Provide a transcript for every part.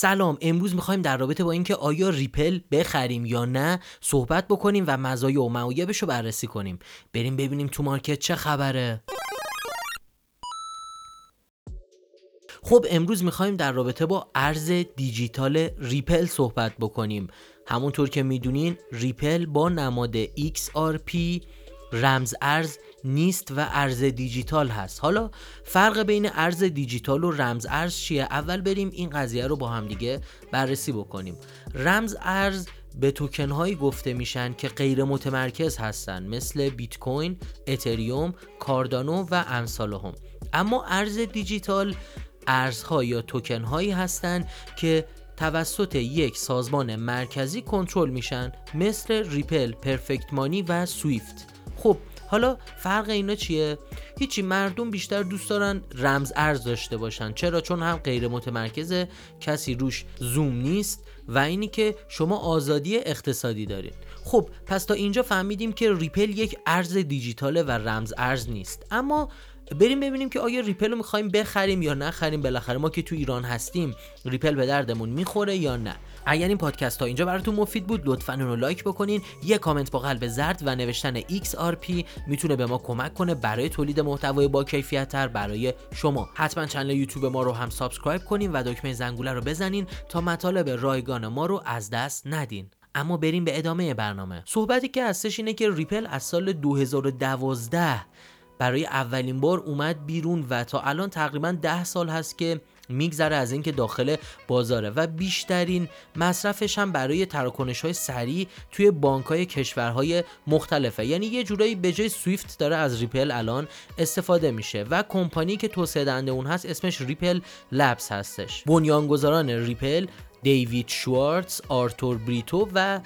سلام امروز می‌خوایم در رابطه با اینکه آیا ریپل بخریم یا نه صحبت بکنیم و مزایا و معایبش رو بررسی کنیم. بریم ببینیم تو market چه خبره. خب امروز می‌خوایم در رابطه با ارز دیجیتال ریپل صحبت بکنیم. همونطور که می‌دونین ریپل با نماد XRP رمز ارز نیست و ارز دیجیتال هست. حالا فرق بین ارز دیجیتال و رمز ارز چیه؟ اول بریم این قضیه رو با هم دیگه بررسی بکنیم. رمز ارز به توکن هایی گفته میشن که غیر متمرکز هستن مثل بیت کوین، اتریوم، کاردانو و امثال اما ارز دیجیتال ارزها یا توکن هایی هستند که توسط یک سازمان مرکزی کنترل میشن مثل ریپل، Perfect Money و سویفت. خب حالا فرق اینا چیه؟ هیچی مردم بیشتر دوست دارن رمز ارز داشته باشن. چرا؟ چون هم غیر متمرکز کسی روش زوم نیست و اینی که شما آزادی اقتصادی دارید خب پس تا اینجا فهمیدیم که ریپل یک ارز دیجیتاله و رمز ارز نیست. اما بریم ببینیم که آیا ریپل رو می‌خوایم بخریم یا نخریم بالاخره. ما که تو ایران هستیم ریپل به دردمون می‌خوره یا نه؟ اگر این پادکست تا اینجا براتون مفید بود. لطفا اون رو لایک بکنین. یه کامنت با قلب زرد و نوشتن XRP می‌تونه به ما کمک کنه برای تولید محتوای با کیفیت تر برای شما. حتما channel یوتیوب ما رو هم subscribe کنین و دکمه زنگوله رو بزنین تا مطالب رایگان ما رو از دست ندین. اما بریم به ادامه برنامه. صحبتی که هستش اینه که ریپل از سال 2012 برای اولین بار اومد بیرون و تا الان تقریبا ده سال هست که میگذره از اینکه داخل بازاره و بیشترین مصرفش هم برای تراکنش های سریع توی بانک های کشورهای مختلفه. یعنی یه جورایی به جای سویفت داره از ریپل الان استفاده میشه و کمپانی که توسعه دهنده اون هست اسمش ریپل Labs هستش. بنیانگذاران ریپل دیوید شوارتز آرتور بریتو و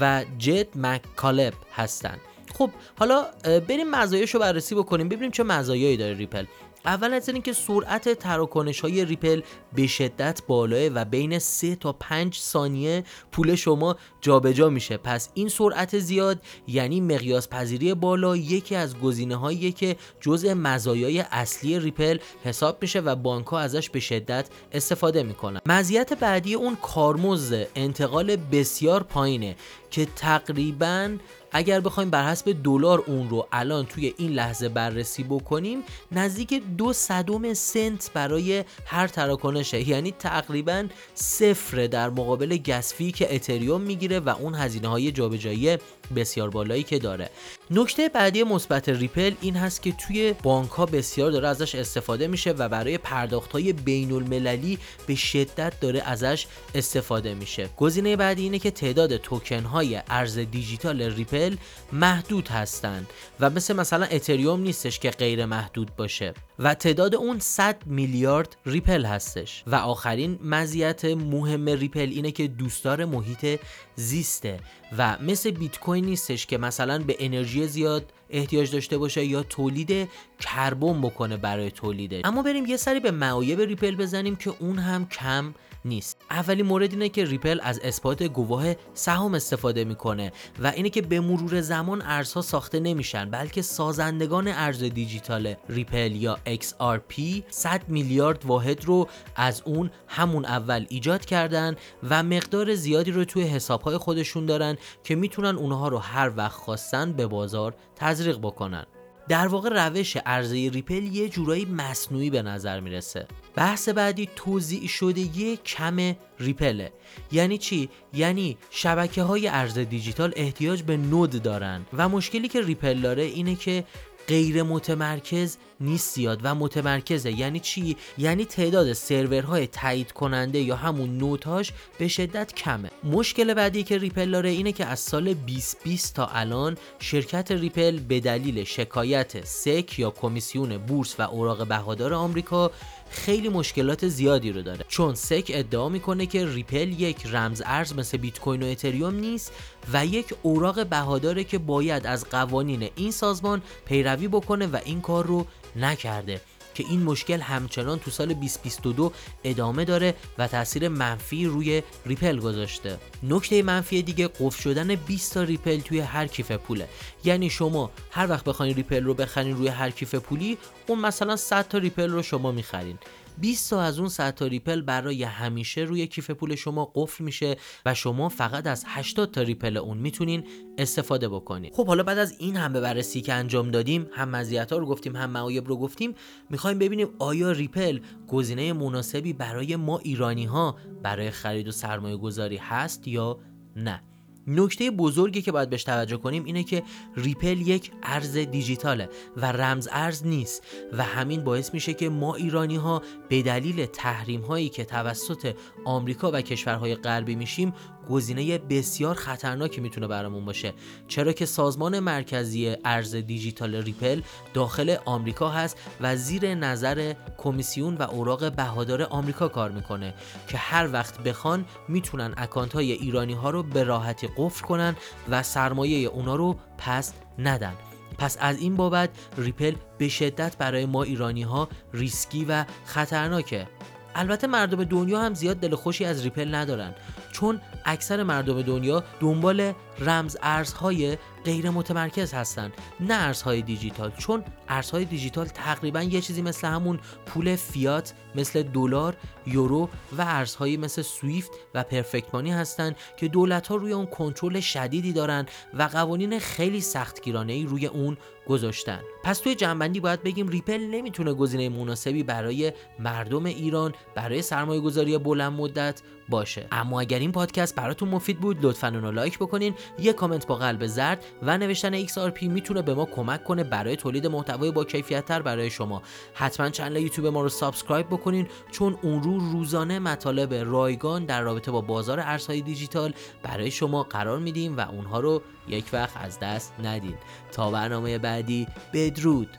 و جد مککالب هستند خب حالا بریم مزایاشو بررسی بکنیم ببینیم چه مزایایی داره ریپل. اول از اینکه سرعت تراکنش های ریپل به شدت بالاه و بین 3 تا 5 ثانیه پول شما جابجا میشه. پس این سرعت زیاد یعنی مقیاس پذیری بالا یکی از گزینه هایی که جزء مزایای اصلی ریپل حساب میشه و بانک ها ازش به شدت استفاده می‌کنن. مزیت بعدی اون کارمزد انتقال بسیار پایینه. که تقریبا اگر بخوایم بر حسب دلار اون رو الان توی این لحظه بررسی بکنیم نزدیک دو صدم سنت برای هر تراکنشه. یعنی تقریبا صفر در مقابل گسفی که اتریوم می‌گیره و اون هزینه های جابجایی بسیار بالایی که داره. نکته بعدی مثبت ریپل این هست که توی بانک ها بسیار داره ازش استفاده میشه و برای پرداخت های بین المللی به شدت داره ازش استفاده میشه. گزینه بعدی اینه که تعداد توکن های ارز دیجیتال ریپل محدود هستند و مثل مثلا اتریوم نیستش که غیر محدود باشه. و تعداد اون 100 میلیارد ریپل هستش. و آخرین مزیت مهم ریپل اینه که دوستدار محیط زیسته. و مثل بیت کوین نیستش که مثلا به انرژی زیاد احتیاج داشته باشه یا تولید کربن بکنه برای تولیده اما بریم یه سری به معایب ریپل بزنیم که اون هم کم نیست. اولین مورد اینه که ریپل از اثبات گواه سهام استفاده می‌کنه و اینه که به مرور زمان ارزها ساخته نمیشن بلکه سازندگان ارز دیجیتال ریپل یا XRP 100 میلیارد واحد رو از اون همون اول ایجاد کردن و مقدار زیادی رو توی حسابهای خودشون دارن که می‌تونن اونها رو هر وقت خواستن به بازار تزریق بکنن. در واقع روش عرضه ریپل یه جورایی مصنوعی به نظر می‌رسه. بحث بعدی توزیع شدگی کم ریپله. یعنی چی؟ یعنی شبکه های ارز دیجیتال احتیاج به node دارن. و مشکلی که ریپل داره اینه که غیر متمرکز نیست زیاد. و متمرکزه یعنی چی؟ یعنی تعداد سرورهای تایید کننده یا همون node هاش به شدت کمه. مشکل بعدی که ریپل داره اینه که از سال 2020 تا الان شرکت ریپل به دلیل شکایت SEC یا کمیسیون بورس و اوراق بهادار آمریکا خیلی مشکلات زیادی رو داره. چون SEC ادعا می‌کنه که ریپل یک رمز ارز مثل بیت کوین و اتریوم نیست و یک اوراق بهاداره که باید از قوانین این سازمان پیروی بکنه و این کار رو نکرده. که این مشکل همچنان تو سال 2022 ادامه داره و تاثیر منفی روی ریپل گذاشته. نکته منفی دیگه قفل شدن 20 تا ریپل توی هر کیف پوله. یعنی شما هر وقت بخواین ریپل رو بخرین روی هر کیف پولی اون مثلا 100 تا ریپل رو شما می‌خرین. 20 تا از اون 100 تا ریپل برای همیشه روی کیف پول شما قفل میشه و شما فقط از 80 تا ریپل اون می‌تونین استفاده بکنید خب حالا بعد از این همه بررسی که انجام دادیم هم مزیت ها رو گفتیم هم معایب رو گفتیم می‌خوایم ببینیم آیا ریپل گزینه مناسبی برای ما ایرانی ها برای خرید و سرمایه گذاری هست یا نه؟ نکته بزرگی که باید بهش توجه کنیم اینه که ریپل یک ارز دیجیتاله و رمز ارز نیست و همین باعث میشه که ما ایرانی ها به دلیل تحریم هایی که توسط آمریکا و کشورهای غربی میشیم گزینه بسیار خطرناکی می‌تونه برامون باشه. چرا که سازمان مرکزی ارز دیجیتال ریپل داخل آمریکا هست و زیر نظر کمیسیون و اوراق بهادار آمریکا کار می‌کنه که هر وقت بخوان می‌تونن اکانت های ایرانی ها رو به راحتی قفل کنن و سرمایه اونا رو پس ندن. پس از این بابت ریپل به شدت برای ما ایرانی ها ریسکی و خطرناکه. البته مردم دنیا هم زیاد دل خوشی از ریپل ندارن چون اکثر مردم دنیا دنبال رمز ارزهای غیر متمرکز هستن نه ارزهای دیجیتال. چون ارزهای دیجیتال تقریبا یه چیزی مثل همون پول فیات مثل دلار یورو و ارزهایی مثل سویفت و Perfect Money هستن که دولت ها روی اون کنترل شدیدی دارن و قوانین خیلی سختگیرانه ای روی اون گذاشتن. پس توی جمع‌بندی باید بگیم ریپل نمی‌تونه گزینه مناسبی برای مردم ایران برای سرمایه گذاری بلند مدت باشه. اما اگر این پادکست براتون مفید بود لطفا اونو لایک بکنین یه کامنت با قلب زرد و نوشتن XRP می‌تونه به ما کمک کنه برای تولید محتوای با کیفیت تر برای شما. حتما channel یوتیوب ما رو subscribe بکنین چون اون تو روزانه مطالب رایگان در رابطه با بازار ارزهای دیجیتال برای شما قرار میدیم و اونها رو یک وقت از دست ندین. تا برنامه بعدی بدرود.